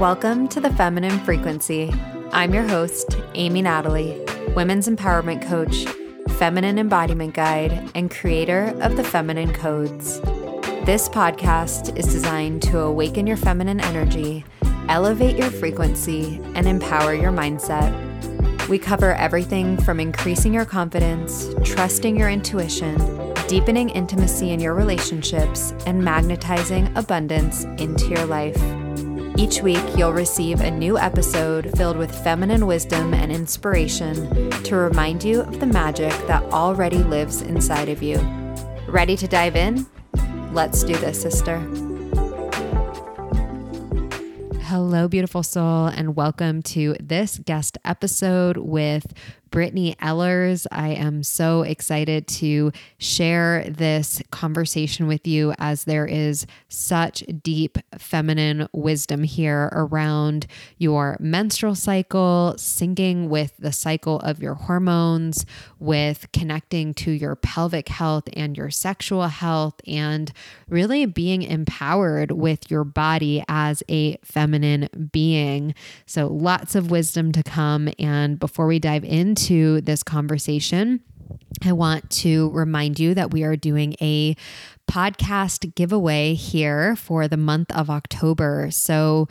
Welcome to the Feminine Frequency. I'm your host, Amy Natalie, women's empowerment coach, feminine embodiment guide, and creator of the Feminine Codes. This podcast is designed to awaken your feminine energy, elevate your frequency, and empower your mindset. We cover everything from increasing your confidence, trusting your intuition, deepening intimacy in your relationships, and magnetizing abundance into your life. Each week, you'll receive a new episode filled with feminine wisdom and inspiration to remind you of the magic that already lives inside of you. Ready to dive in? Let's do this, sister. Hello, beautiful soul, and welcome to this guest episode with Brittany Ellers. I am so excited to share this conversation with you as there is such deep feminine wisdom here around your menstrual cycle, syncing with the cycle of your hormones, with connecting to your pelvic health and your sexual health, and really being empowered with your body as a feminine being. So, lots of wisdom to come. And before we dive into into this conversation, I want to remind you that we are doing a podcast giveaway here for the month of October. So,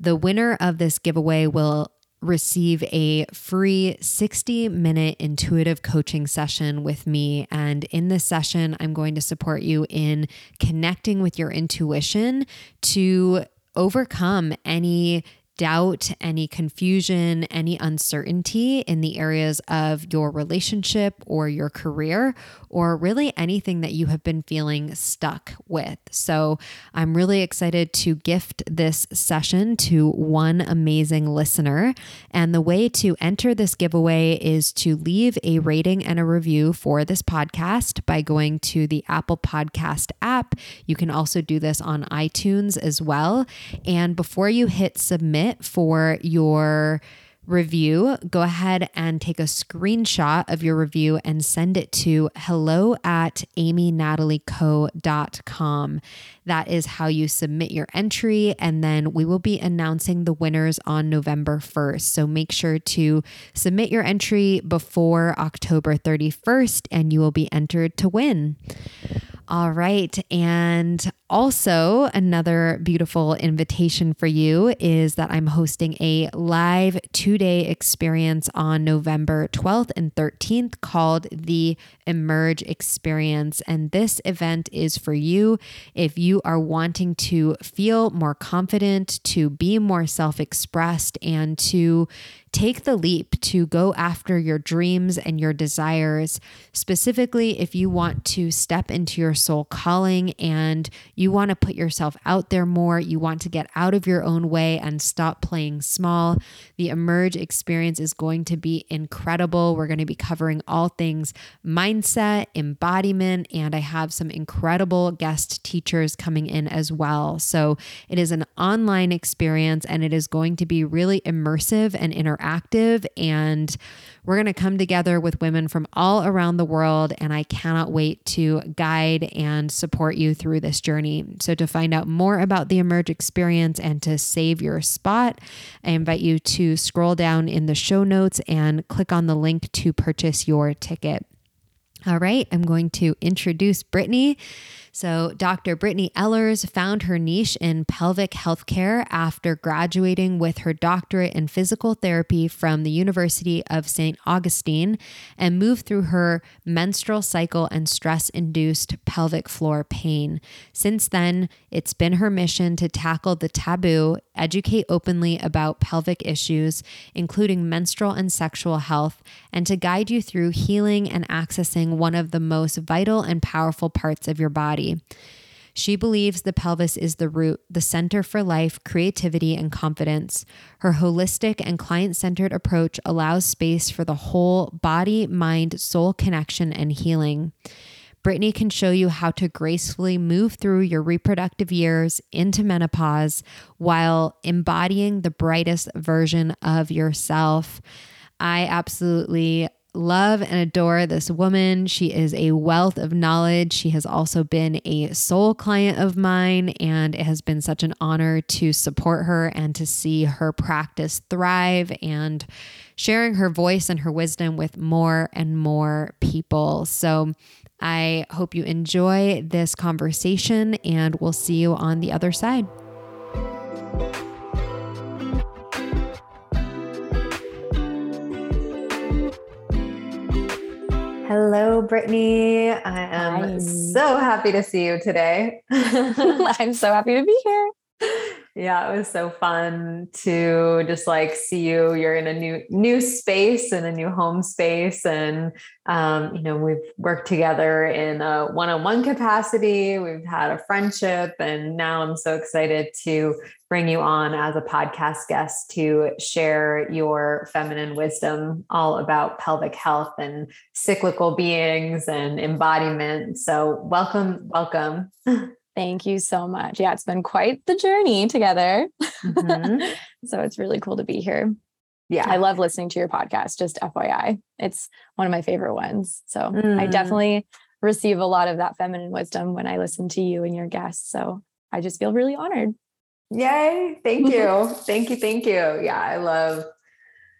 the winner of this giveaway will receive a free 60 minute intuitive coaching session with me. And in this session, I'm going to support you in connecting with your intuition to overcome any doubt, any confusion, any uncertainty in the areas of your relationship or your career, or really anything that you have been feeling stuck with. So I'm really excited to gift this session to one amazing listener. And the way to enter this giveaway is to leave a rating and a review for this podcast by going to the Apple Podcast app. You can also do this on iTunes as well. And before you hit submit, for your review, go ahead and take a screenshot of your review and send it to hello at amynatalieco.com. That is how you submit your entry. And then we will be announcing the winners on November 1st. So make sure to submit your entry before October 31st and you will be entered to win. All right. And also, another beautiful invitation for you is that I'm hosting a live two day experience on November 12th and 13th called the Emerge Experience. And this event is for you if you are wanting to feel more confident, to be more self expressed, and to take the leap to go after your dreams and your desires. Specifically, if you want to step into your soul calling and you want to put yourself out there more, you want to get out of your own way and stop playing small, the Emerge experience is going to be incredible. We're going to be covering all things mindset, embodiment, and I have some incredible guest teachers coming in as well. So it is an online experience and it is going to be really immersive and interactive and we're going to come together with women from all around the world. And I cannot wait to guide and support you through this journey. So, to find out more about the Emerge experience and to save your spot, I invite you to scroll down in the show notes and click on the link to purchase your ticket. All right, I'm going to introduce Brittany. So, Dr. Brittany Ellers found her niche in pelvic healthcare after graduating with her doctorate in physical therapy from the University of St. Augustine and moved through her menstrual cycle and stress induced pelvic floor pain. Since then, it's been her mission to tackle the taboo, educate openly about pelvic issues, including menstrual and sexual health, and to guide you through healing and accessing one of the most vital and powerful parts of your body body. She believes the pelvis is the root, the center for life, creativity, and confidence. Her holistic and client centered approach allows space for the whole body, mind, soul connection and healing. Brittany can show you how to gracefully move through your reproductive years into menopause while embodying the brightest version of yourself. I absolutely love and adore this woman. She is a wealth of knowledge. She has also been a soul client of mine, and it has been such an honor to support her and to see her practice thrive and sharing her voice and her wisdom with more and more people. So, I hope you enjoy this conversation, and we'll see you on the other side. Hello, Brittany. I am Hi. so happy to see you today. I'm so happy to be here. Yeah, it was so fun to just like see you. You're in a new new space and a new home space, and um, you know we've worked together in a one-on-one capacity. We've had a friendship, and now I'm so excited to bring you on as a podcast guest to share your feminine wisdom all about pelvic health and cyclical beings and embodiment. So welcome, welcome. Thank you so much. Yeah, it's been quite the journey together. Mm-hmm. so it's really cool to be here. Yeah. I love listening to your podcast, just FYI. It's one of my favorite ones. So mm. I definitely receive a lot of that feminine wisdom when I listen to you and your guests. So I just feel really honored. Yay. Thank you. thank you. Thank you. Yeah, I love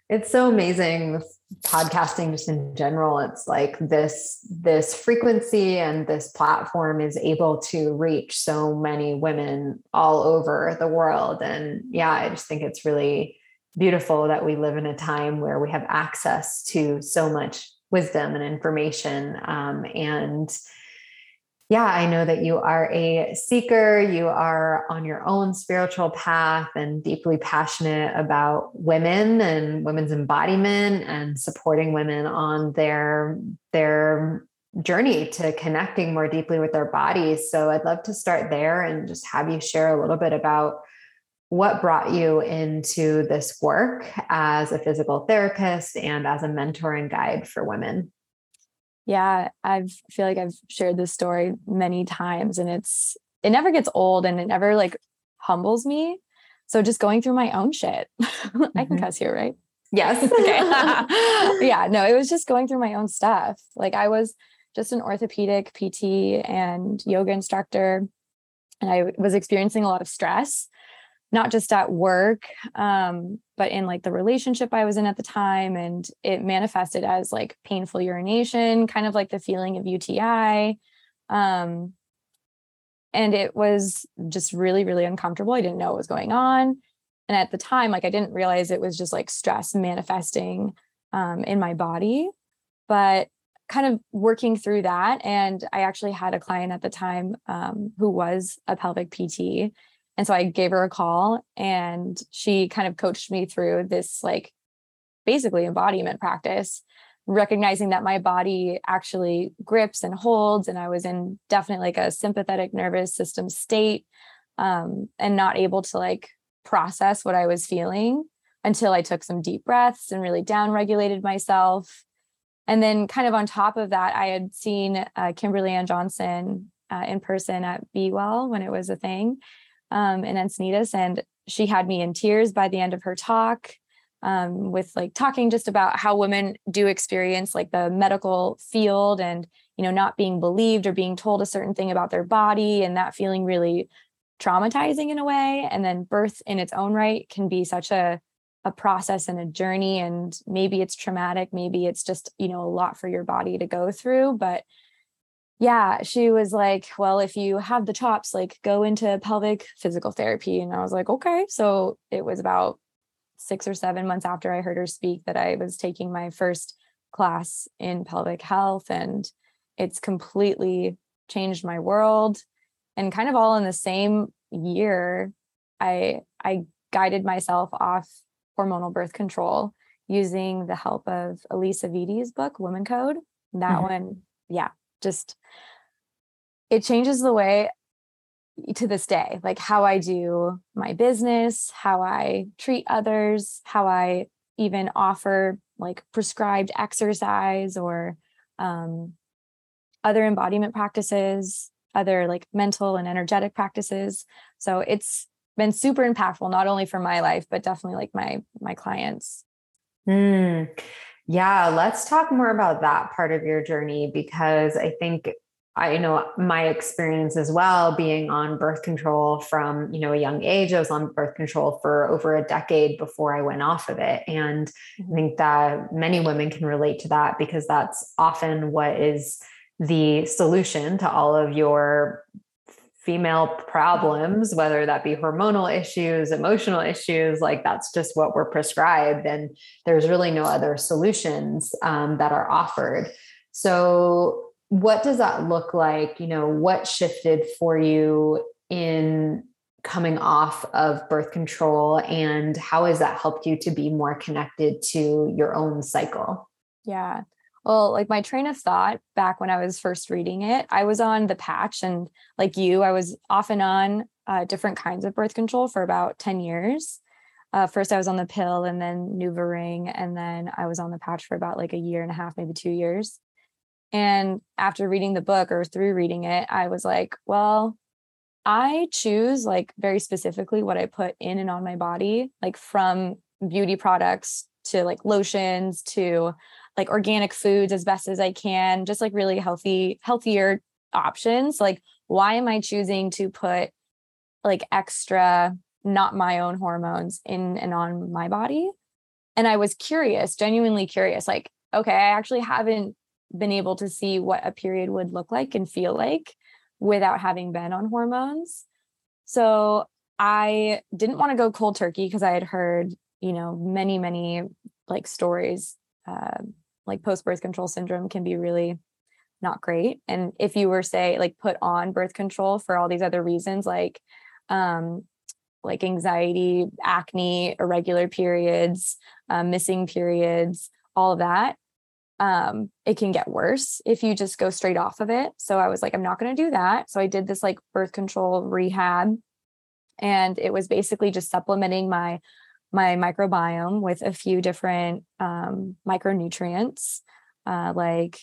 it's so amazing podcasting just in general it's like this this frequency and this platform is able to reach so many women all over the world. And yeah i just think it's really beautiful that we live in a time where we have access to so much wisdom and information um, and yeah, I know that you are a seeker. You are on your own spiritual path and deeply passionate about women and women's embodiment and supporting women on their their journey to connecting more deeply with their bodies. So I'd love to start there and just have you share a little bit about what brought you into this work as a physical therapist and as a mentor and guide for women. Yeah, I feel like I've shared this story many times and it's it never gets old and it never like humbles me. So just going through my own shit. Mm-hmm. I can cuss here, right? Yes. okay. yeah, no, it was just going through my own stuff. Like I was just an orthopedic PT and yoga instructor and I was experiencing a lot of stress not just at work um, but in like the relationship i was in at the time and it manifested as like painful urination kind of like the feeling of uti um, and it was just really really uncomfortable. I didn't know what was going on. And at the time like i didn't realize it was just like stress manifesting um, in my body. But kind of working through that and i actually had a client at the time um, who was a pelvic pt and so I gave her a call and she kind of coached me through this like basically embodiment practice, recognizing that my body actually grips and holds. And I was in definitely like a sympathetic nervous system state um, and not able to like process what I was feeling until I took some deep breaths and really down regulated myself. And then, kind of on top of that, I had seen uh, Kimberly Ann Johnson uh, in person at Be Well when it was a thing um, in Encinitas, and she had me in tears by the end of her talk. Um, with like talking just about how women do experience like the medical field and you know not being believed or being told a certain thing about their body and that feeling really traumatizing in a way and then birth in its own right can be such a a process and a journey and maybe it's traumatic maybe it's just you know a lot for your body to go through but yeah, she was like, well, if you have the chops, like go into pelvic physical therapy. And I was like, okay. So it was about six or seven months after I heard her speak that I was taking my first class in pelvic health. And it's completely changed my world. And kind of all in the same year, I I guided myself off hormonal birth control using the help of Alisa Vitti's book, Woman Code. That mm-hmm. one, yeah, just it changes the way to this day like how i do my business how i treat others how i even offer like prescribed exercise or um, other embodiment practices other like mental and energetic practices so it's been super impactful not only for my life but definitely like my my clients mm. Yeah, let's talk more about that part of your journey because I think I know my experience as well being on birth control from, you know, a young age. I was on birth control for over a decade before I went off of it. And I mm-hmm. think that many women can relate to that because that's often what is the solution to all of your female problems, whether that be hormonal issues, emotional issues, like that's just what we're prescribed. And there's really no other solutions um, that are offered. So, what does that look like? You know, what shifted for you in coming off of birth control, and how has that helped you to be more connected to your own cycle? Yeah. Well, like my train of thought back when I was first reading it, I was on the patch, and like you, I was off and on uh, different kinds of birth control for about 10 years. Uh, first, I was on the pill and then NuvaRing, and then I was on the patch for about like a year and a half, maybe two years. And after reading the book or through reading it, I was like, well, I choose like very specifically what I put in and on my body, like from beauty products to like lotions to like organic foods as best as I can, just like really healthy, healthier options. Like, why am I choosing to put like extra, not my own hormones in and on my body? And I was curious, genuinely curious, like, okay, I actually haven't been able to see what a period would look like and feel like without having been on hormones. So I didn't want to go cold turkey because I had heard, you know, many, many like stories uh, like post birth control syndrome can be really not great. And if you were say like put on birth control for all these other reasons like um like anxiety, acne, irregular periods, um, missing periods, all of that, um, it can get worse if you just go straight off of it. So I was like, I'm not going to do that. So I did this like birth control rehab, and it was basically just supplementing my my microbiome with a few different um, micronutrients uh, like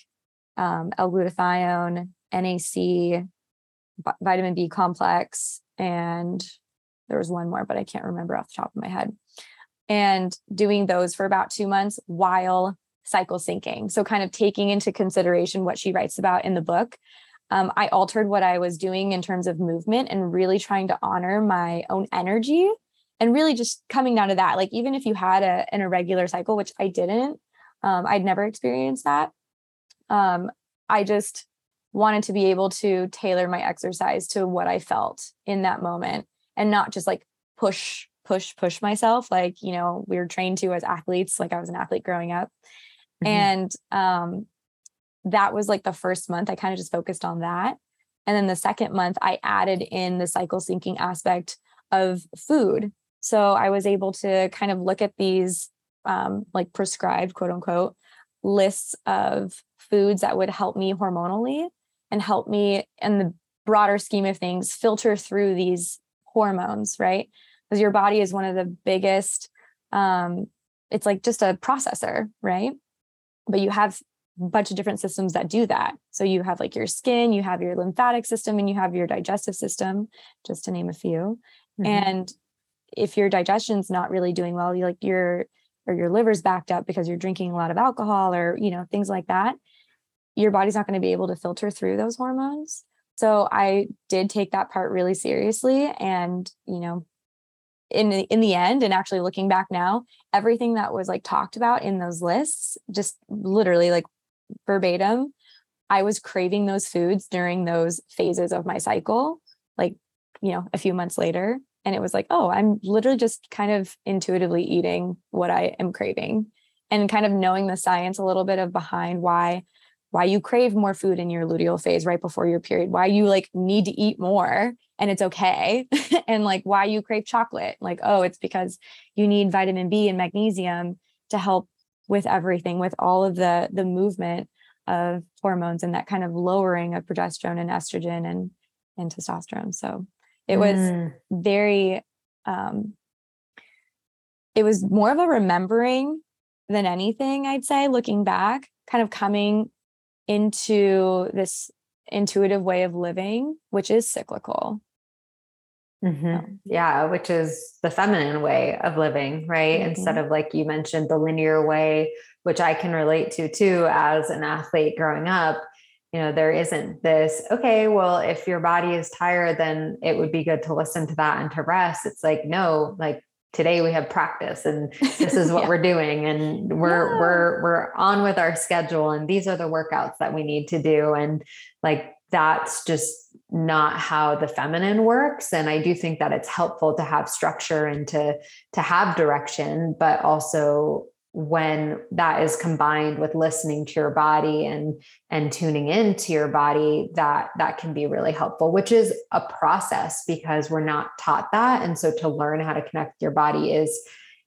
um, L-glutathione, NAC, vitamin B complex, and there was one more, but I can't remember off the top of my head. And doing those for about two months while cycle syncing. So, kind of taking into consideration what she writes about in the book. Um, I altered what I was doing in terms of movement and really trying to honor my own energy and really just coming down to that like even if you had a, an irregular cycle which i didn't um, i'd never experienced that. Um, i just wanted to be able to tailor my exercise to what i felt in that moment and not just like push push push myself like you know we were trained to as athletes like i was an athlete growing up. Mm-hmm. and um, that was like the first month i kind of just focused on that. And then the second month i added in the cycle syncing aspect of food so I was able to kind of look at these um, like prescribed, quote unquote, lists of foods that would help me hormonally and help me in the broader scheme of things filter through these hormones, right? Because your body is one of the biggest, um, it's like just a processor, right? But you have a bunch of different systems that do that. So you have like your skin, you have your lymphatic system, and you have your digestive system, just to name a few. Mm-hmm. And if your digestion's not really doing well, you like your or your liver's backed up because you're drinking a lot of alcohol or you know things like that, your body's not going to be able to filter through those hormones. So I did take that part really seriously and, you know, in the, in the end and actually looking back now, everything that was like talked about in those lists just literally like verbatim I was craving those foods during those phases of my cycle, like, you know, a few months later and it was like oh i'm literally just kind of intuitively eating what i am craving and kind of knowing the science a little bit of behind why why you crave more food in your luteal phase right before your period why you like need to eat more and it's okay and like why you crave chocolate like oh it's because you need vitamin b and magnesium to help with everything with all of the the movement of hormones and that kind of lowering of progesterone and estrogen and and testosterone so it was mm. very um it was more of a remembering than anything, I'd say, looking back, kind of coming into this intuitive way of living, which is cyclical. Mm-hmm. Yeah, which is the feminine way of living, right? Mm-hmm. Instead of like you mentioned, the linear way, which I can relate to too as an athlete growing up. You know, there isn't this, okay, well, if your body is tired, then it would be good to listen to that and to rest. It's like, no, like today we have practice and this is what yeah. we're doing and we're yeah. we're we're on with our schedule and these are the workouts that we need to do and like that's just not how the feminine works and i do think that it's helpful to have structure and to to have direction but also when that is combined with listening to your body and and tuning into your body that that can be really helpful which is a process because we're not taught that. And so to learn how to connect your body is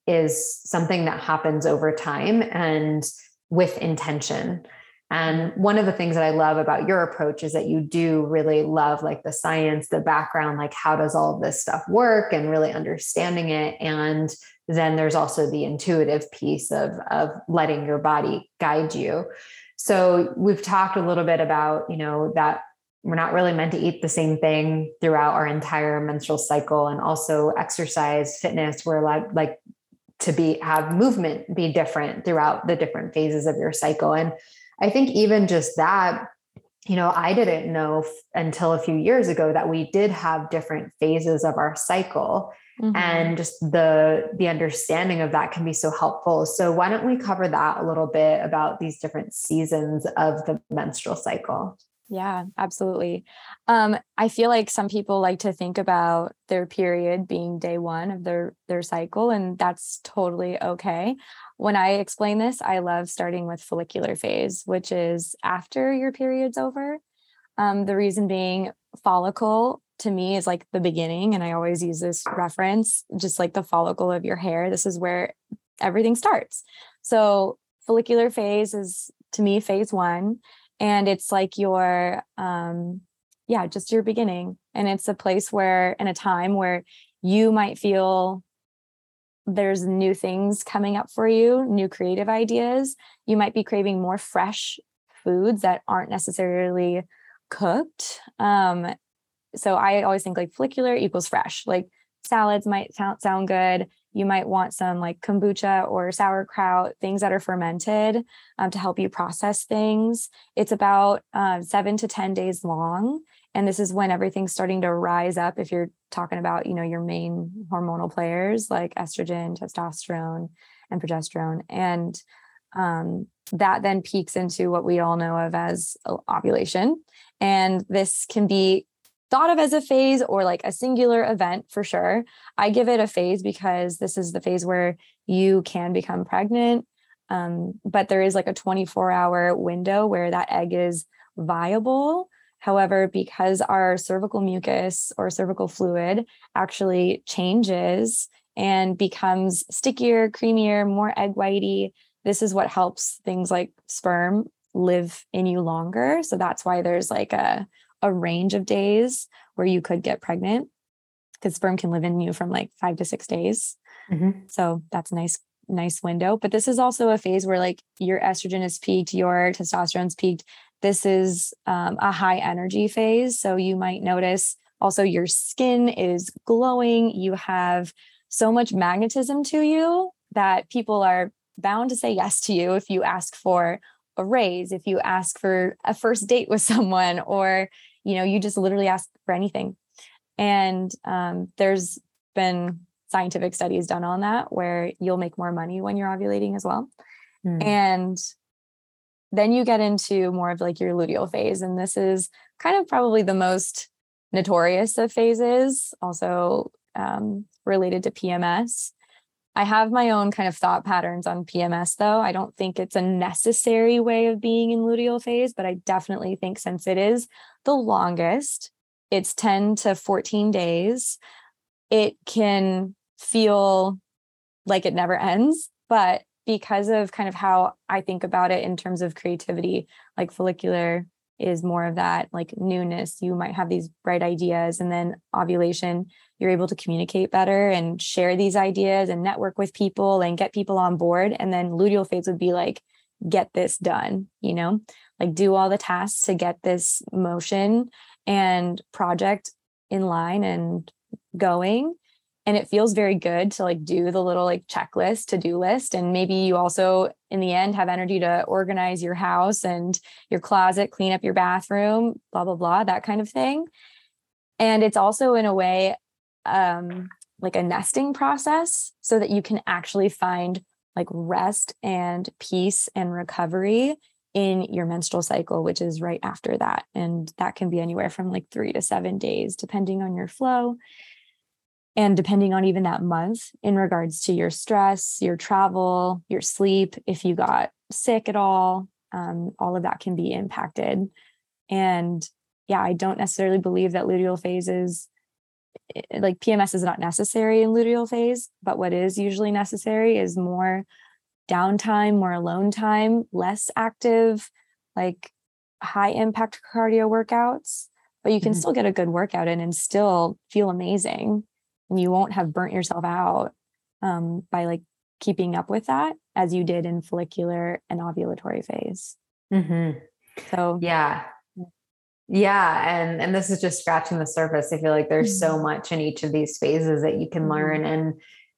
is something that happens over time and with intention and one of the things that I love about your approach is that you do really love like the science, the background, like how does all of this stuff work and really understanding it. And then there's also the intuitive piece of, of letting your body guide you. So we've talked a little bit about, you know, that we're not really meant to eat the same thing throughout our entire menstrual cycle and also exercise fitness we're allowed like to be have movement be different throughout the different phases of your cycle and I think even just that, you know, I didn't know f- until a few years ago that we did have different phases of our cycle. Mm-hmm. And just the the understanding of that can be so helpful. So why don't we cover that a little bit about these different seasons of the menstrual cycle? Yeah, absolutely. Um, I feel like some people like to think about their period being day one of their their cycle, and that's totally okay when I explain this, I love starting with follicular phase, which is after your period's over. Um, the reason being, follicle to me is like the beginning. And I always use this reference, just like the follicle of your hair. This is where everything starts. So, follicular phase is to me phase one. And it's like your, um, yeah, just your beginning. And it's a place where, in a time where you might feel there's new things coming up for you, new creative ideas. You might be craving more fresh foods that aren't necessarily cooked. Um, so I always think like follicular equals fresh. Like salads might sound, sound good. You might want some like kombucha or sauerkraut, things that are fermented um, to help you process things. It's about uh, seven to 10 days long and this is when everything's starting to rise up if you're talking about you know your main hormonal players like estrogen testosterone and progesterone. And um, that then peaks into what we all know of as ovulation. And this can be thought of as a phase or like a singular event for sure. I give it a phase because this is the phase where you can become pregnant. Um, but there is like a 24 hour window where that egg is viable However, because our cervical mucus or cervical fluid actually changes and becomes stickier, creamier, more egg whitey, this is what helps things like sperm live in you longer. So that's why there's like a, a range of days where you could get pregnant because sperm can live in you from like five to six days. Mm-hmm. So that's a nice nice window. But this is also a phase where like your estrogen is peaked, your testosterone's peaked, this is um, a high energy phase. So you might notice also your skin is glowing. You have so much magnetism to you that people are bound to say yes to you if you ask for a raise, if you ask for a first date with someone, or you know, you just literally ask for anything. And um, there's been scientific studies done on that where you'll make more money when you're ovulating as well. Mm. And then you get into more of like your luteal phase. And this is kind of probably the most notorious of phases, also um, related to PMS. I have my own kind of thought patterns on PMS, though. I don't think it's a necessary way of being in luteal phase, but I definitely think since it is the longest, it's 10 to 14 days, it can feel like it never ends. But because of kind of how I think about it in terms of creativity, like follicular is more of that like newness. You might have these bright ideas, and then ovulation, you're able to communicate better and share these ideas and network with people and get people on board. And then luteal phase would be like, get this done, you know, like do all the tasks to get this motion and project in line and going and it feels very good to like do the little like checklist to do list and maybe you also in the end have energy to organize your house and your closet clean up your bathroom blah blah blah that kind of thing and it's also in a way um like a nesting process so that you can actually find like rest and peace and recovery in your menstrual cycle, which is right after that. And that can be anywhere from like three to seven days, depending on your flow and depending on even that month in regards to your stress, your travel, your sleep, if you got sick at all, um, all of that can be impacted. And yeah, I don't necessarily believe that luteal phases eh, like PMS is not necessary in luteal phase, but what is usually necessary is more downtime, more alone time, less active, like high impact cardio workouts. But you can mm-hmm. still get a good workout in and still feel amazing. And you won't have burnt yourself out um, by like keeping up with that as you did in follicular and ovulatory phase. Mm-hmm. So, yeah. Yeah, and and this is just scratching the surface. I feel like there's mm-hmm. so much in each of these phases that you can mm-hmm. learn and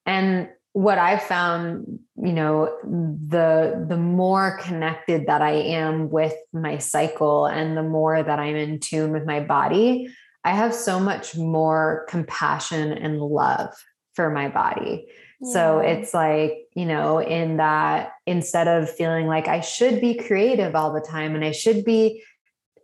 and what I've found, you know, the the more connected that I am with my cycle and the more that I'm in tune with my body, I have so much more compassion and love for my body. Yeah. So it's like, you know, in that instead of feeling like I should be creative all the time and I should be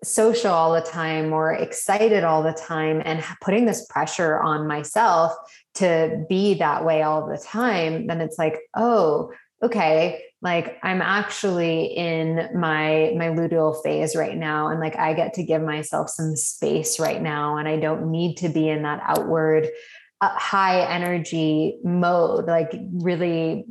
social all the time or excited all the time and putting this pressure on myself to be that way all the time, then it's like, oh, okay, like I'm actually in my my luteal phase right now and like I get to give myself some space right now and I don't need to be in that outward uh, high energy mode. Like really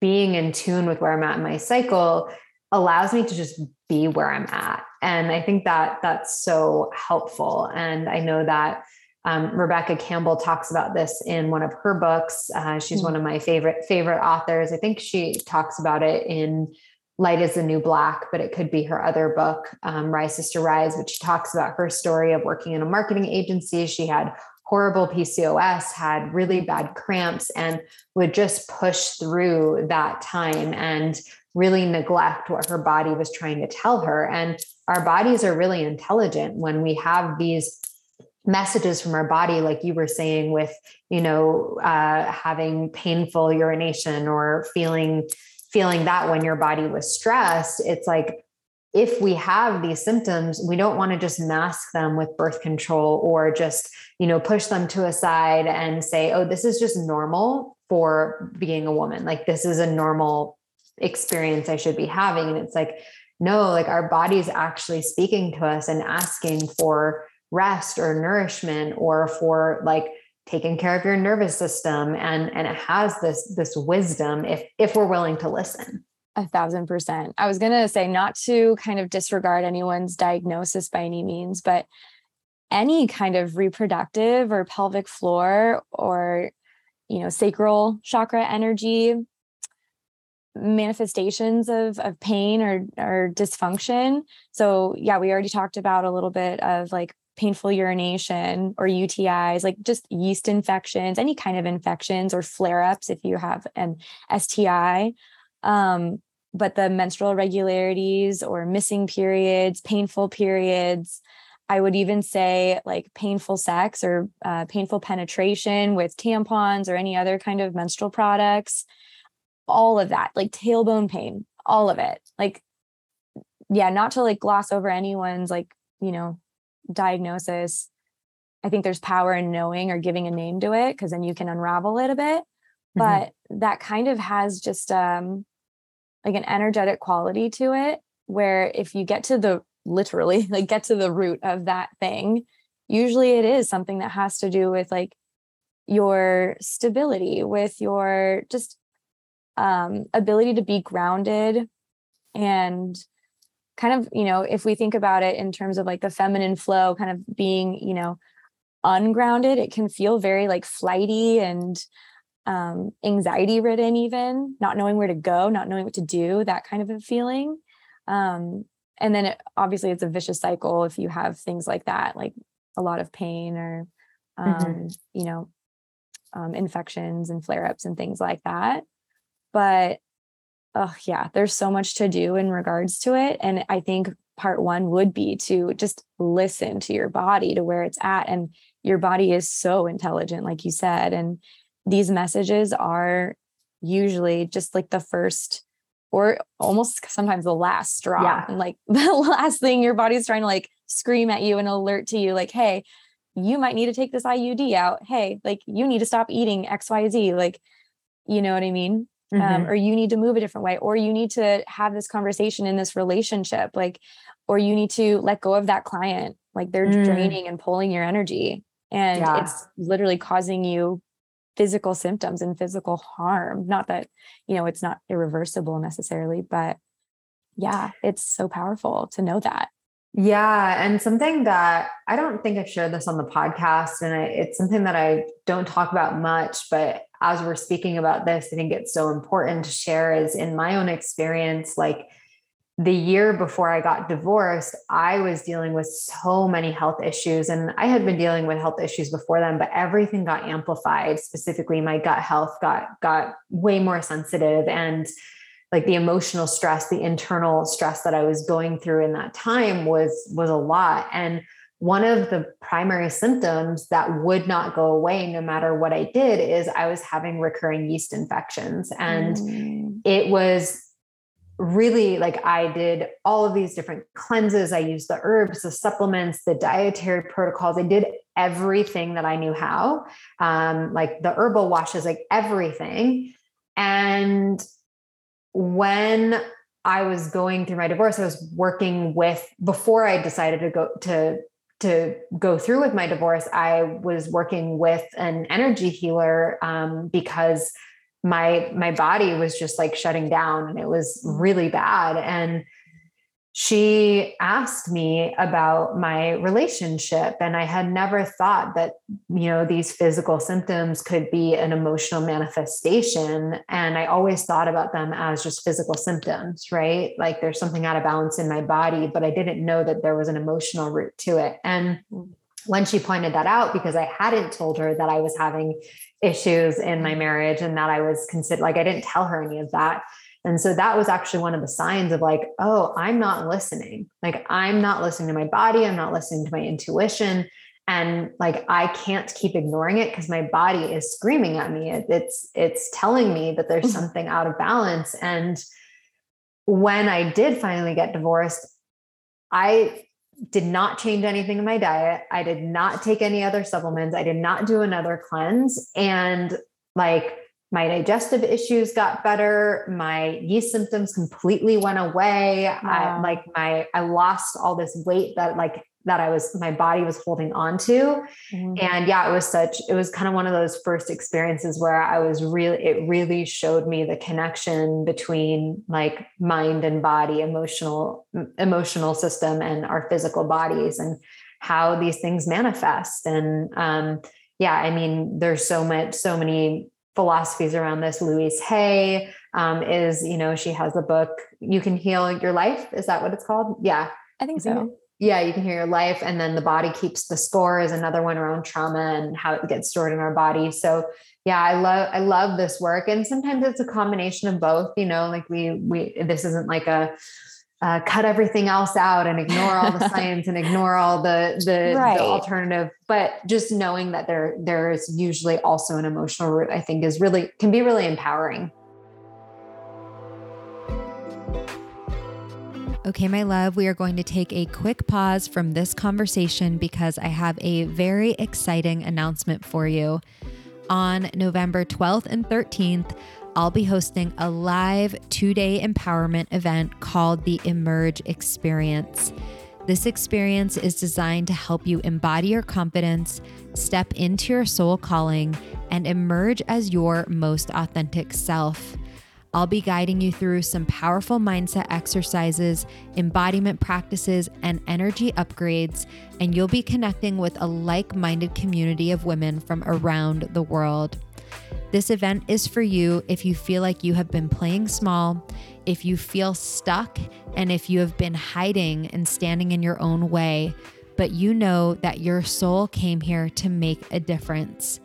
being in tune with where I'm at in my cycle allows me to just be where I'm at. And I think that that's so helpful and I know that um, Rebecca Campbell talks about this in one of her books. Uh, she's mm-hmm. one of my favorite favorite authors. I think she talks about it in Light is the New Black, but it could be her other book, um, Rise Sister Rise, which talks about her story of working in a marketing agency. She had horrible PCOS, had really bad cramps, and would just push through that time and really neglect what her body was trying to tell her. And our bodies are really intelligent when we have these messages from our body like you were saying with you know uh, having painful urination or feeling feeling that when your body was stressed it's like if we have these symptoms we don't want to just mask them with birth control or just you know push them to a side and say oh this is just normal for being a woman. Like this is a normal experience i should be having. And it's like no like our body's actually speaking to us and asking for rest or nourishment or for like taking care of your nervous system. And and it has this this wisdom if if we're willing to listen. A thousand percent. I was going to say not to kind of disregard anyone's diagnosis by any means but any kind of reproductive or pelvic floor or you know sacral chakra energy manifestations of of pain or or dysfunction. So yeah we already talked about a little bit of like painful urination or UTIs, like just yeast infections, any kind of infections or flare ups if you have an STI. Um, but the menstrual irregularities or missing periods, painful periods, I would even say like painful sex or uh, painful penetration with tampons or any other kind of menstrual products, all of that, like tailbone pain, all of it. Like, yeah, not to like gloss over anyone's like, you know, diagnosis, I think there's power in knowing or giving a name to it because then you can unravel it a bit. Mm-hmm. But that kind of has just um, like an energetic quality to it where if you get to the literally like get to the root of that thing, usually it is something that has to do with like your stability, with your just um, ability to be grounded and kind of, you know, if we think about it in terms of like the feminine flow kind of being, you know, ungrounded, it can feel very like flighty and um, anxiety ridden, even not knowing where to go, not knowing what to do, that kind of a feeling. Um, and then it, obviously it's a vicious cycle if you have things like that, like a lot of pain or um, Mm-hmm. you know, um, infections and flare ups and things like that. But oh, yeah, there's so much to do in regards to it. And I think part one would be to just listen to your body to where it's at. And your body is so intelligent, like you said. And these messages are usually just like the first or almost sometimes the last straw. Yeah. And like the last thing your body's trying to like scream at you and alert to you, like, hey, you might need to take this IUD out. Hey, like you need to stop eating XYZ. Like, you know what I mean? Um, Mhm. or you need to move a different way, or you need to have this conversation in this relationship, like, or you need to let go of that client. Like they're Mm. draining and pulling your energy. And Yeah. it's literally causing you physical symptoms and physical harm. Not that, you know, it's not irreversible necessarily, but yeah, it's so powerful to know that. Yeah. And something that I don't think I've shared this on the podcast, and I, it's something that I don't talk about much, but as we're speaking about this, I think it's so important to share is in my own experience, like the year before I got divorced, I was dealing with so many health issues. And I had been dealing with health issues before then, but everything got amplified. Specifically, my gut health got got way more sensitive. And like the emotional stress, the internal stress that I was going through in that time was was a lot. And one of the primary symptoms that would not go away no matter what I did is I was having recurring yeast infections. And Mm. it was really like I did all of these different cleanses. I used the herbs, the supplements, the dietary protocols. I did everything that I knew how, um, like the herbal washes, like everything. And when I was going through my divorce, I was working with before I decided to go to to go through with my divorce. I was working with an energy healer um, because my my body was just like shutting down and it was really bad and she asked me about my relationship and i had never thought that you know these physical symptoms could be an emotional manifestation. And i always thought about them as just physical symptoms right? Like there's something out of balance in my body but i didn't know that there was an emotional root to it. And mm. when she pointed that out because i hadn't told her that i was having issues in my mm. marriage and that I was considered like I didn't tell her any of that. And so that was actually one of the signs of like, oh, I'm not listening. Like I'm not listening to my body, I'm not listening to my intuition and like I can't keep ignoring it because my body is screaming at me. It, it's it's telling me that there's mm-hmm. something out of balance and when I did finally get divorced, I did not change anything in my diet. I did not take any other supplements. I did not do another cleanse. And like my digestive issues got better. My yeast symptoms completely went away. I like my, I lost all this weight that like, that I was, my body was holding on to. Mhm. And yeah, it was such, it was kind of one of those first experiences where I was really, it really showed me the connection between like mind and body, emotional, emotional system and our physical bodies and how these things manifest. And um, yeah, I mean, there's so much, so many philosophies around this. Louise Hay um, is, you know, she has a book, You Can Heal Your Life. Is that what it's called? Yeah. I think so. yeah, you can heal your life, and then the body keeps the score is another one around trauma and how it gets stored in our body. So yeah, I love I love this work, and sometimes it's a combination of both. You know, like we we this isn't like a uh, cut everything else out and ignore all the science and ignore all the the, Right. the alternative, but just knowing that there there is usually also an emotional root, I think, is really can be really empowering. Okay, my love, we are going to take a quick pause from this conversation because I have a very exciting announcement for you. On November 12th and 13th, I'll be hosting a live two day empowerment event called the Emerge Experience. This experience is designed to help you embody your confidence, step into your soul calling, and emerge as your most authentic self. I'll be guiding you through some powerful mindset exercises, embodiment practices, and energy upgrades, and you'll be connecting with a like minded community of women from around the world. This event is for you if you feel like you have been playing small, if you feel stuck, and if you have been hiding and standing in your own way. but you know that your soul came here to make a difference.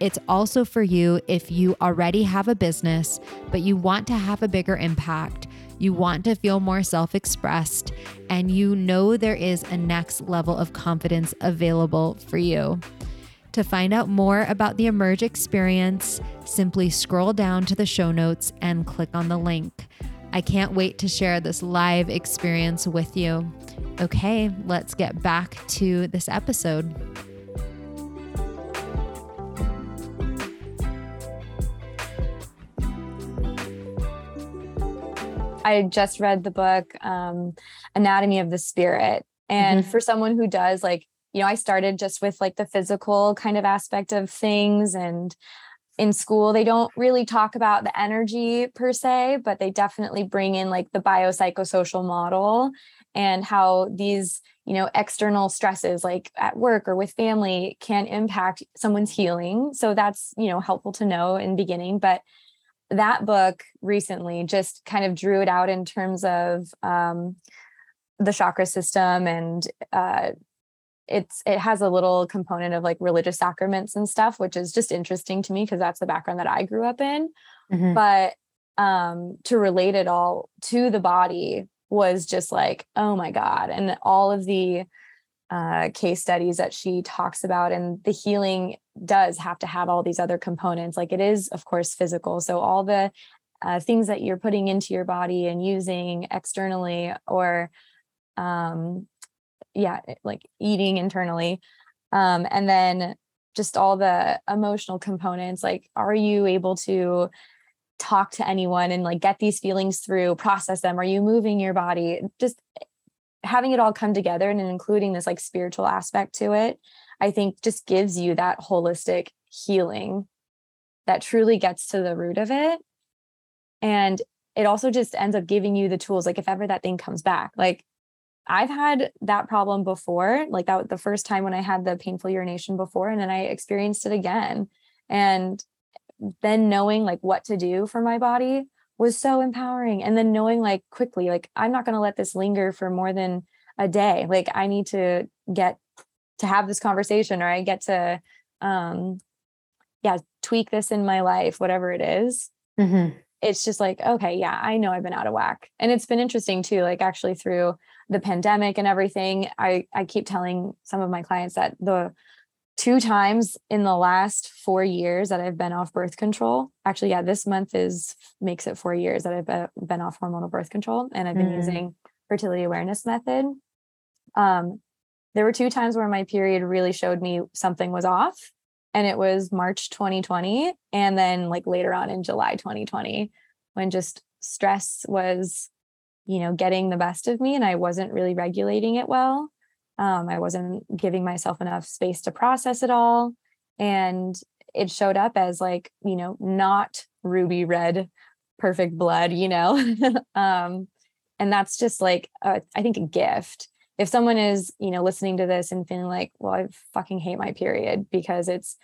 It's also for you if you already have a business, but you want to have a bigger impact. You want to feel more self expressed, and you know there is a next level of confidence available for you. To find out more about the Emerge experience, simply scroll down to the show notes and click on the link. I can't wait to share this live experience with you. Okay, let's get back to this episode. I just read the book um, Anatomy of the Spirit. And mm-hmm. for someone who does like, you know, I started just with like the physical kind of aspect of things and in school they don't really talk about the energy per se but they definitely bring in like the biopsychosocial model and how these you know external stresses like at work or with family can impact someone's healing. So that's you know helpful to know in beginning but that book recently just kind of drew it out in terms of um, the chakra system and uh, it's it has a little component of like religious sacraments and stuff which is just interesting to me because that's the background that i grew up in. Mm-hmm. but um to relate it all to the body was just like oh my god. And all of the uh, case studies that she talks about and the healing does have to have all these other components. Like it is of course physical. So all the uh, things that you're putting into your body and using externally or um, yeah eh, like eating internally um and then just all the emotional components like are you able to talk to anyone and like get these feelings through process them? Are you moving your body? Just eh, having it all come together and including this like spiritual aspect to it i think just gives you that holistic healing that truly gets to the root of it. And it also just ends up giving you the tools like if ever that thing comes back like I've had that problem before, like that was the first time when I had the painful urination before, and then I experienced it again. And then knowing like what to do for my body was so empowering. And then knowing like quickly, like I'm not going to let this linger for more than a day. Like I need to get to have this conversation or I get to, um, yeah, tweak this in my life, whatever it is. Mm-hmm. It's just like, okay, yeah, I know I've been out of whack. And it's been interesting too, like actually through the pandemic and everything, I, I keep telling some of my clients that the two times in the last four years that I've been off birth control, actually, yeah, this month is makes it four years that I've been off hormonal birth control and I've been mm. using fertility awareness method. Um, there were two times where my period really showed me something was off and it was March 2020 and then like later on in July 2020 when just stress was you know, getting the best of me and I wasn't really regulating it well. Um, I wasn't giving myself enough space to process it all. And it showed up as like, you know, not ruby red, perfect blood, you know? um, and that's just like, a, I think a gift. If someone is, you know, listening to this and feeling like, well, I fucking hate my period because it's,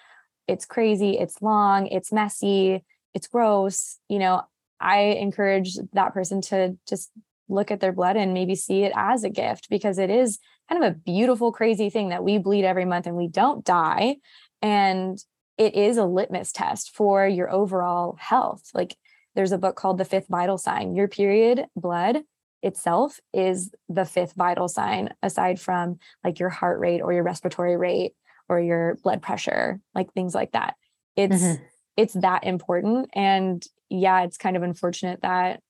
it's crazy, it's long, it's messy, it's gross, you know, I encourage that person to just look at their blood and maybe see it as a gift because it is kind of a beautiful, crazy thing that we bleed every month and we don't die. And it is a litmus test for your overall health. Like there's a book called The Fifth Vital Sign. Your period blood itself is the fifth vital sign, aside from like your heart rate or your respiratory rate or your blood pressure, like things like that. It's mm-hmm. it's that important. And yeah, it's kind of unfortunate that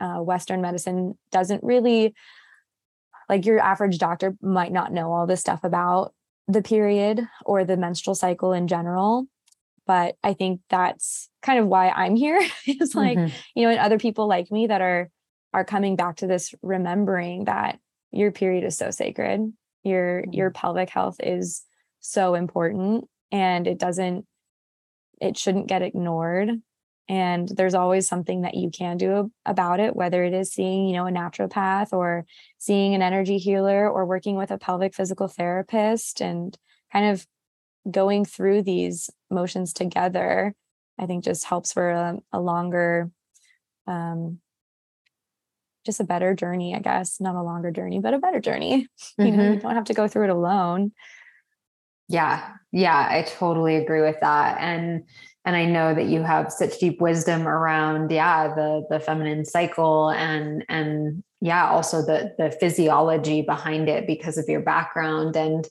uh, Western medicine doesn't really, like your average doctor might not know all this stuff about the period or the menstrual cycle in general. But I think that's kind of why I'm here. it's like, mm-hmm. you know, and other people like me that are are coming back to this remembering that your period is so sacred. Your mm-hmm. your pelvic health is so important and it doesn't it shouldn't get ignored and there's always something that you can do about it whether it is seeing you know a naturopath or seeing an energy healer or working with a pelvic physical therapist and kind of going through these motions together i think just helps for a, a longer um, just a better journey, I guess. Not a longer journey, but a better journey. Mm-hmm. You know, you mm-hmm. don't have to go through it alone. Yeah. Yeah, I totally agree with that. And and I know that you have such deep wisdom around yeah, the the feminine cycle and and yeah, also the the physiology behind it because of your background and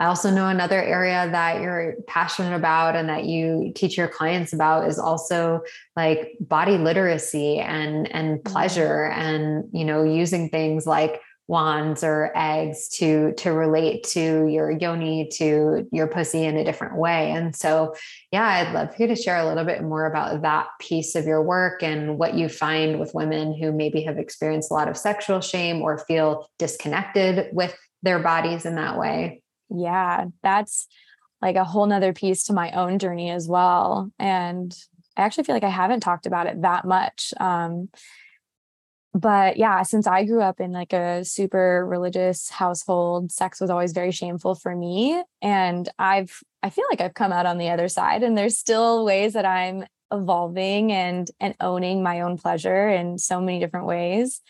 I also know another area that you're passionate about and that you teach your clients about is also like body literacy and and mm-hmm. pleasure and you know using things like wands or eggs to to relate to your yoni to your pussy in a different way and so yeah i'd love for you to share a little bit more about that piece of your work and what you find with women who maybe have experienced a lot of sexual shame or feel disconnected with their bodies in that way yeah, that's like a whole nother piece to my own journey as well. And I actually feel like I haven't talked about it that much. Um, but yeah, since I grew up in like a super religious household, sex was always very shameful for me. And I've, I feel like I've come out on the other side and there's still ways that I'm evolving and and owning my own pleasure in so many different ways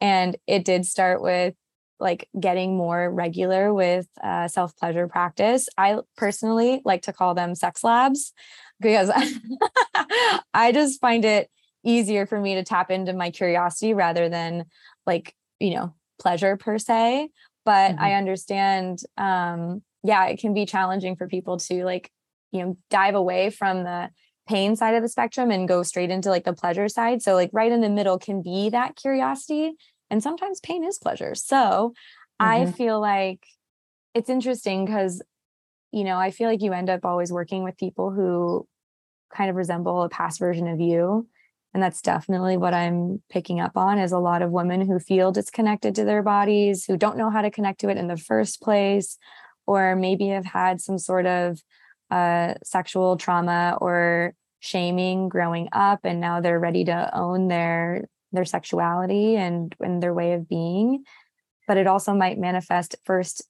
and it did start with like getting more regular with uh, self pleasure practice. I personally like to call them sex labs because I just find it easier for me to tap into my curiosity rather than like, you know, pleasure per se. But mm-hmm. I understand, um, yeah, it can be challenging for people to like, you know, dive away from the pain side of the spectrum and go straight into like the pleasure side. So, like, right in the middle can be that curiosity and sometimes pain is pleasure. So mm-hmm. I feel like it's interesting because, you know, I feel like you end up always working with people who kind of resemble a past version of you. And that's definitely what I'm picking up on is a lot of women who feel disconnected to their bodies, who don't know how to connect to it in the first place, or maybe have had some sort of uh, sexual trauma or shaming growing up and now they're ready to own their their sexuality and and their way of being. But it also might manifest first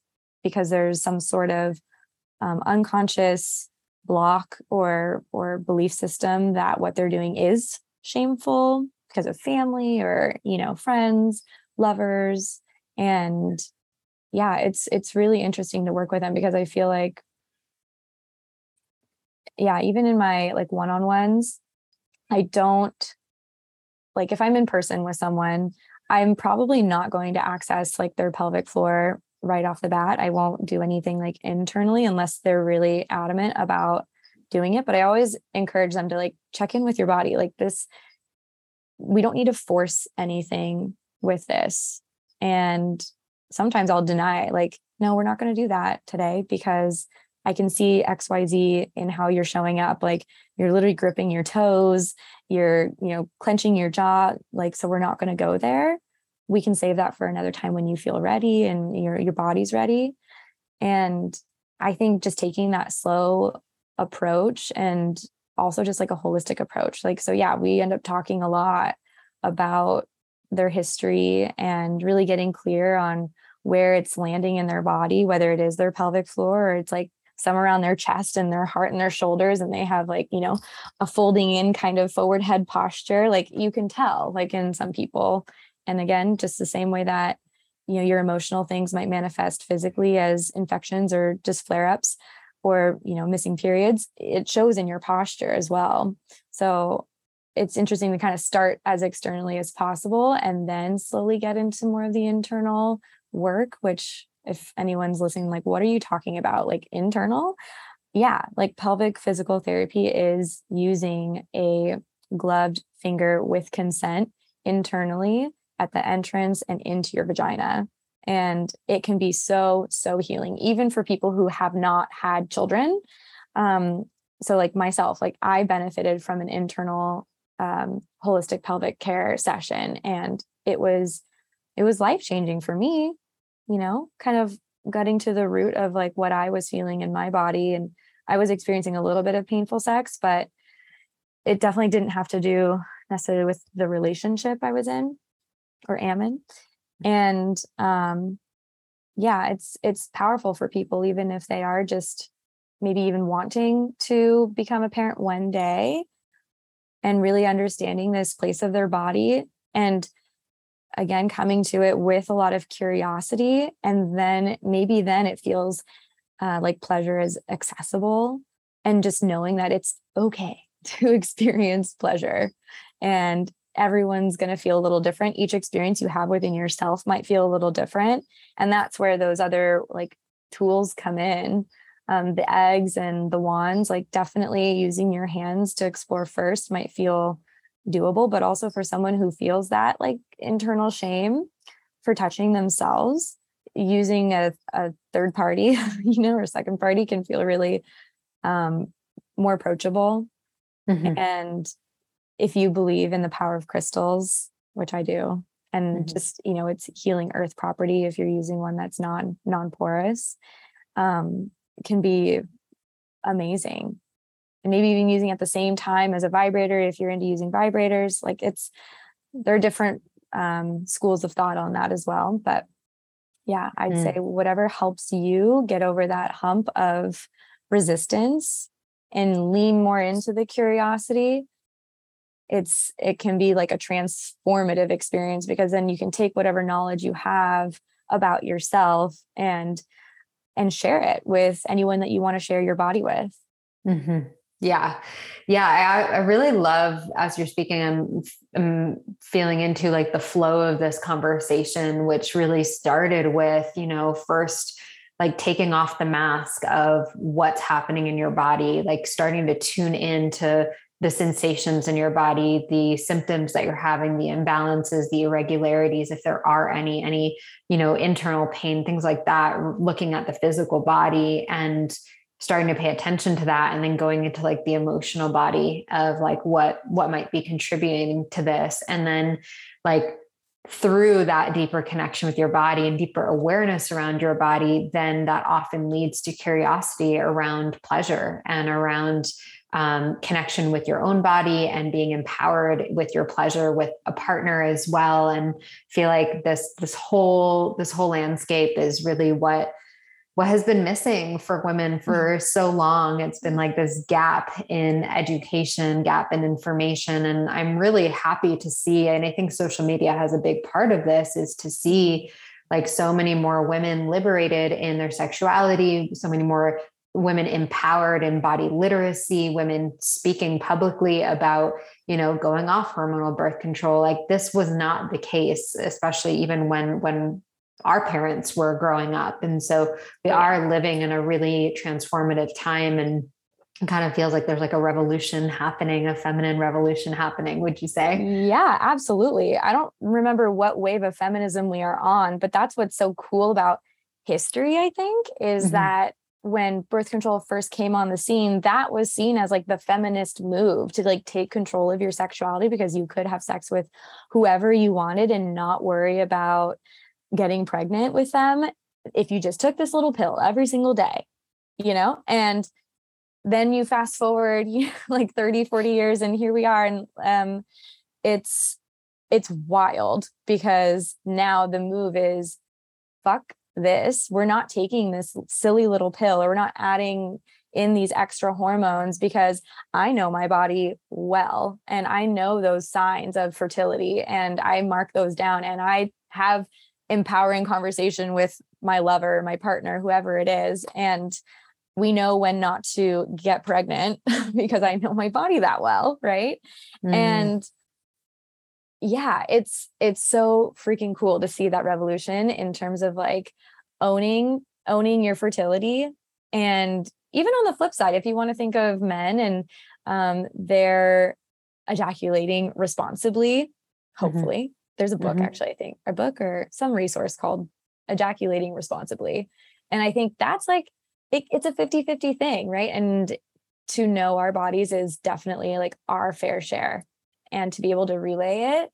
because there's some sort of um, unconscious block or or belief system that what they're doing is shameful because of family or you know friends lovers and yeah it's it's really interesting to work with them because i feel like yeah even in my like one-on-ones i don't like if I'm in person with someone, I'm probably not going to access like their pelvic floor right off the bat. I won't do anything like internally unless they're really adamant about doing it. But I always encourage them to like check in with your body. Like this, we don't need to force anything with this. And sometimes I'll deny, like, no, we're not going to do that today because I can see XYZ in how you're showing up. Like you're literally gripping your toes, you're, you know, clenching your jaw. Like, so we're not going to go there. We can save that for another time when you feel ready and your your body's ready. And I think just taking that slow approach and also just like a holistic approach. Like, so yeah, we end up talking a lot about their history and really getting clear on where it's landing in their body, whether it is their pelvic floor or it's like some around their chest and their heart and their shoulders and they have like you know a folding in kind of forward head posture like you can tell like in some people and again just the same way that you know your emotional things might manifest physically as infections or just flare ups or you know missing periods it shows in your posture as well. So it's interesting to kind of start as externally as possible and then slowly get into more of the internal work which if anyone's listening like what are you talking about? Like internal? Yeah like pelvic physical therapy is using a gloved finger with consent internally at the entrance and into your vagina and it can be so so healing even for people who have not had children um so like myself like i benefited from an internal um holistic pelvic care session and it was it was life changing for me you know, kind of getting to the root of like what I was feeling in my body. And I was experiencing a little bit of painful sex, but it definitely didn't have to do necessarily with the relationship I was in or am in. And um yeah, it's it's powerful for people, even if they are just maybe even wanting to become a parent one day and really understanding this place of their body and again coming to it with a lot of curiosity and then maybe then it feels uh, like pleasure is accessible and just knowing that it's okay to experience pleasure. And everyone's going to feel a little different. Each experience you have within yourself might feel a little different and that's where those other like tools come in. Um, the eggs and the wands like definitely using your hands to explore first might feel doable but also for someone who feels that like internal shame for touching themselves using a, a third party you know or second party can feel really um, more approachable. Mm-hmm. and if you believe in the power of crystals which i do and mm-hmm. just you know it's healing earth property if you're using one that's non non-porous um, can be amazing and maybe even using at the same time as a vibrator if you're into using vibrators like it's there are different um, schools of thought on that as well but yeah i'd mm. say whatever helps you get over that hump of resistance and lean more into the curiosity it's it can be like a transformative experience because then you can take whatever knowledge you have about yourself and and share it with anyone that you want to share your body with mm-hmm. yeah yeah I, I really love as you're speaking I'm, I'm feeling into like the flow of this conversation which really started with you know first like taking off the mask of what's happening in your body like starting to tune in to the sensations in your body, the symptoms that you're having, the imbalances, the irregularities, if there are any, any, you know, internal pain, things like that, looking at the physical body and starting to pay attention to that and then going into like the emotional body of like what what might be contributing to this. And then like through that deeper connection with your body and deeper awareness around your body then that often leads to curiosity around pleasure and around um, connection with your own body and being empowered with your pleasure with a partner as well. And feel like this this whole this whole landscape is really what what has been missing for women mm-hmm. for so long. It's been like this gap in education gap in information. And i'm really happy to see and i think social media has a big part of this is to see like so many more women liberated in their sexuality so many more women empowered in body literacy women speaking publicly about you know going off hormonal birth control. Like this was not the case especially even when when our parents were growing up. And so we are living in a really transformative time and it kind of feels like there's like a revolution happening a feminine revolution happening would you say? Yeah absolutely. I don't remember what wave of feminism we are on but that's what's so cool about history i think is mm-hmm. that when birth control first came on the scene that was seen as like the feminist move to like take control of your sexuality because you could have sex with whoever you wanted and not worry about getting pregnant with them if you just took this little pill every single day you know? And then you fast forward you know, like 30 40 years and here we are and um it's it's wild because now the move is fuck this. We're not taking this silly little pill or we're not adding in these extra hormones because I know my body well and I know those signs of fertility and I mark those down and I have empowering conversation with my lover, my partner, whoever it is and we know when not to get pregnant because I know my body that well, right? Mm. And yeah, it's it's so freaking cool to see that revolution in terms of like owning owning your fertility and even on the flip side if you want to think of men and um, they're ejaculating responsibly mm-hmm. hopefully mm-hmm. there's a book mm-hmm. actually i think a book or some resource called ejaculating responsibly and i think that's like it, it's a 50-50 thing right and to know our bodies is definitely like our fair share and to be able to relay it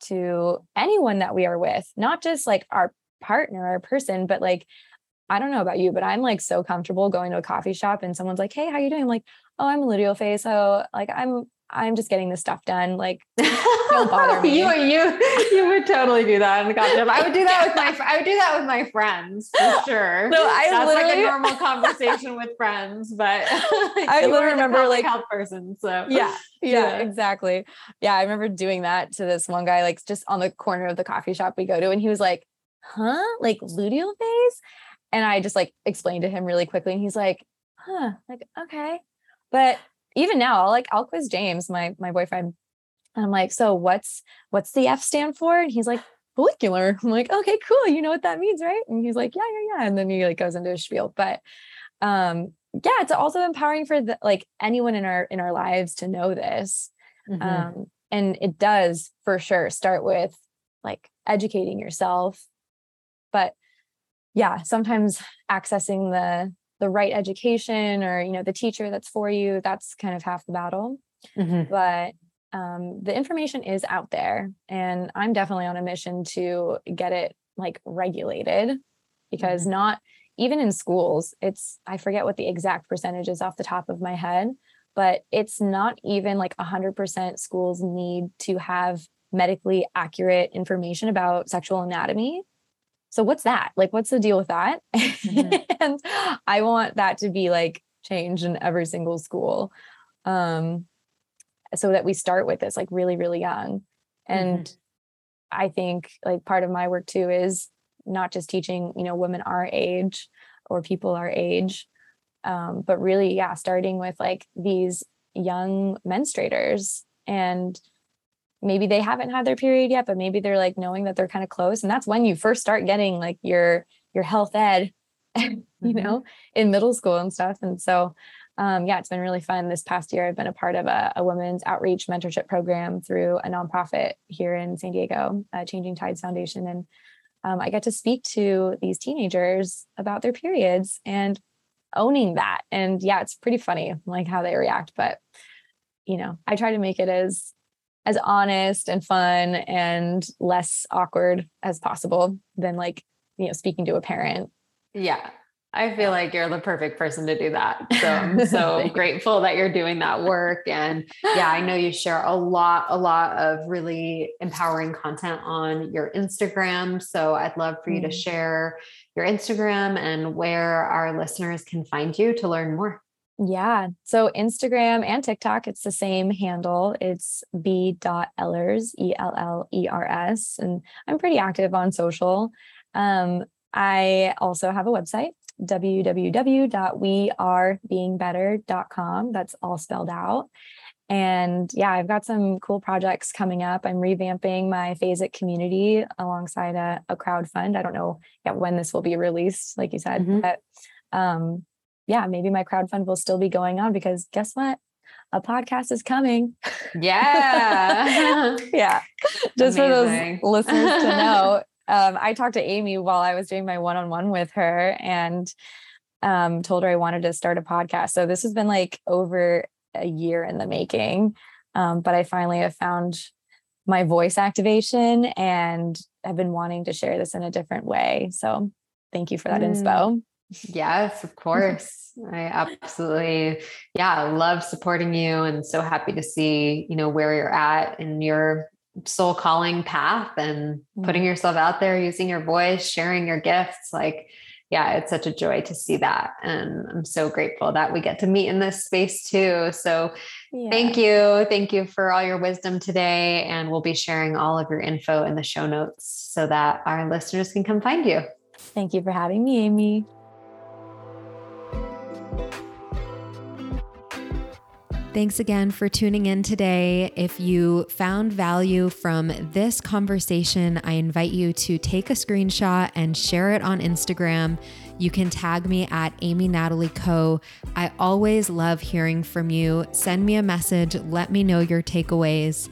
to anyone that we are with not just like our partner or person but like I don't know about you, but I'm like so comfortable going to a coffee shop and someone's like, "Hey, how you doing?" I'm like, "Oh, I'm a luteal phase, so like I'm I'm just getting this stuff done. Like, don't bother me. you you you would totally do that in the coffee shop. I would do that with my I would do that with my friends for sure. So I That's like a literally- normal conversation with friends, but I literally remember, like- health person. So yeah, yeah, Yeah. exactly. Yeah, I remember doing that to this one guy, like just on the corner of the coffee shop we go to, and he was like, "Huh, like luteal phase?" And I just like explained to him really quickly, and he's like, "Huh, like okay." But even now, I'll like I'll quiz James, my my boyfriend, and I'm like, "So what's what's the F stand for?" And he's like. Follicular. I'm like, okay, cool. You know what that means, right? And he's like, yeah, yeah, yeah. And then he like goes into a spiel. But um, yeah, it's also empowering for the, like anyone in our in our lives to know this. Mhm. Um, and it does for sure start with like educating yourself. But yeah, sometimes accessing the the right education or you know the teacher that's for you, that's kind of half the battle. Mhm. But um, the information is out there, and I'm definitely on a mission to get it like regulated because not even in schools, it's I forget what the exact percentage is off the top of my head, but it's not even like 100% schools need to have medically accurate information about sexual anatomy. So what's that? Like what's the deal with that? Mhm. and I want that to be like changed in every single school. Um so that we start with this like really really young. And I think like part of my work too is not just teaching, you know, women our age or people our age, um, but really, yeah, starting with like these young menstruators and maybe they haven't had their period yet, but maybe they're like knowing that they're kind of close. And that's when you first start getting like your your health ed, you Mhm. know, in middle school and stuff. And so um, yeah, it's been really fun. This past year, I've been a part of a, a women's outreach mentorship program through a nonprofit here in San Diego, uh, Changing Tides Foundation. And um, I get to speak to these teenagers about their periods and owning that. And yeah, it's pretty funny like how they react. But you know, I try to make it as as honest and fun and less awkward as possible than like you know speaking to a parent. Yeah. I feel like you're the perfect person to do that. So I'm so grateful that you're doing that work. And yeah, I know you share a lot, a lot of really empowering content on your Instagram. So I'd love for you to Mm. share your Instagram and where our listeners can find you to learn more. Yeah. So Instagram and TikTok, it's the same handle. It's b.ellers, E L L E R S. And I'm pretty active on social. Um, I also have a website, www.wearebeingbetter.com. That's all spelled out. And yeah, I've got some cool projects coming up. I'm revamping my Phase It community alongside a, a crowd fund. I don't know yet when this will be released, like you said, Mhm. but um, yeah, maybe my crowdfund will still be going on because guess what? A podcast is coming. Yeah. yeah. Just for those listeners to know. Um, I talked to Amy while I was doing my one-on-one with her and um, told her I wanted to start a podcast. So this has been like over a year in the making. Um, but I finally have found my voice activation and I've been wanting to share this in a different way. So thank you for that Mm. inspo. Yes, of course. I absolutely, yeah, love supporting you and so happy to see, you know, where you're at in your soul calling path and putting mm-hmm. yourself out there, using your voice, sharing your gifts. Like, yeah, it's such a joy to see that. And I'm so grateful that we get to meet in this space too. So thank you. Thank you for all your wisdom today. And we'll be sharing all of your info in the show notes so that our listeners can come find you. Thank you for having me, Amy. Thanks again for tuning in today. If you found value from this conversation, I invite you to take a screenshot and share it on Instagram. You can tag me at Amy Natalie Co. I always love hearing from you. Send me a message, let me know your takeaways.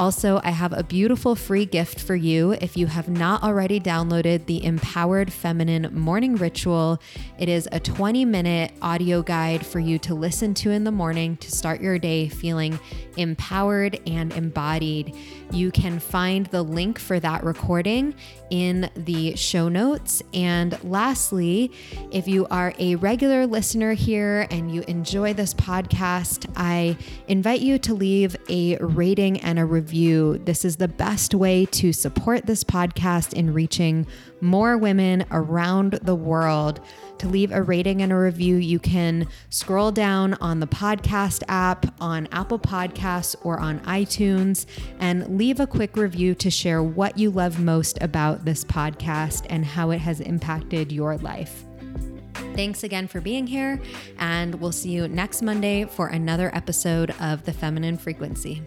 Also, I have a beautiful free gift for you if you have not already downloaded the Empowered Feminine Morning Ritual. It is a 20 minute audio guide for you to listen to in the morning to start your day feeling empowered and embodied. You can find the link for that recording in the show notes. And lastly, if you are a regular listener here and you enjoy this podcast, I invite you to leave a rating and a review. This is the best way to support this podcast in reaching more women around the world. To leave a rating and a review, you can scroll down on the podcast app, on Apple Podcasts, or on iTunes, and leave a quick review to share what you love most about this podcast and how it has impacted your life. Thanks again for being here, and we'll see you next Monday for another episode of The Feminine Frequency.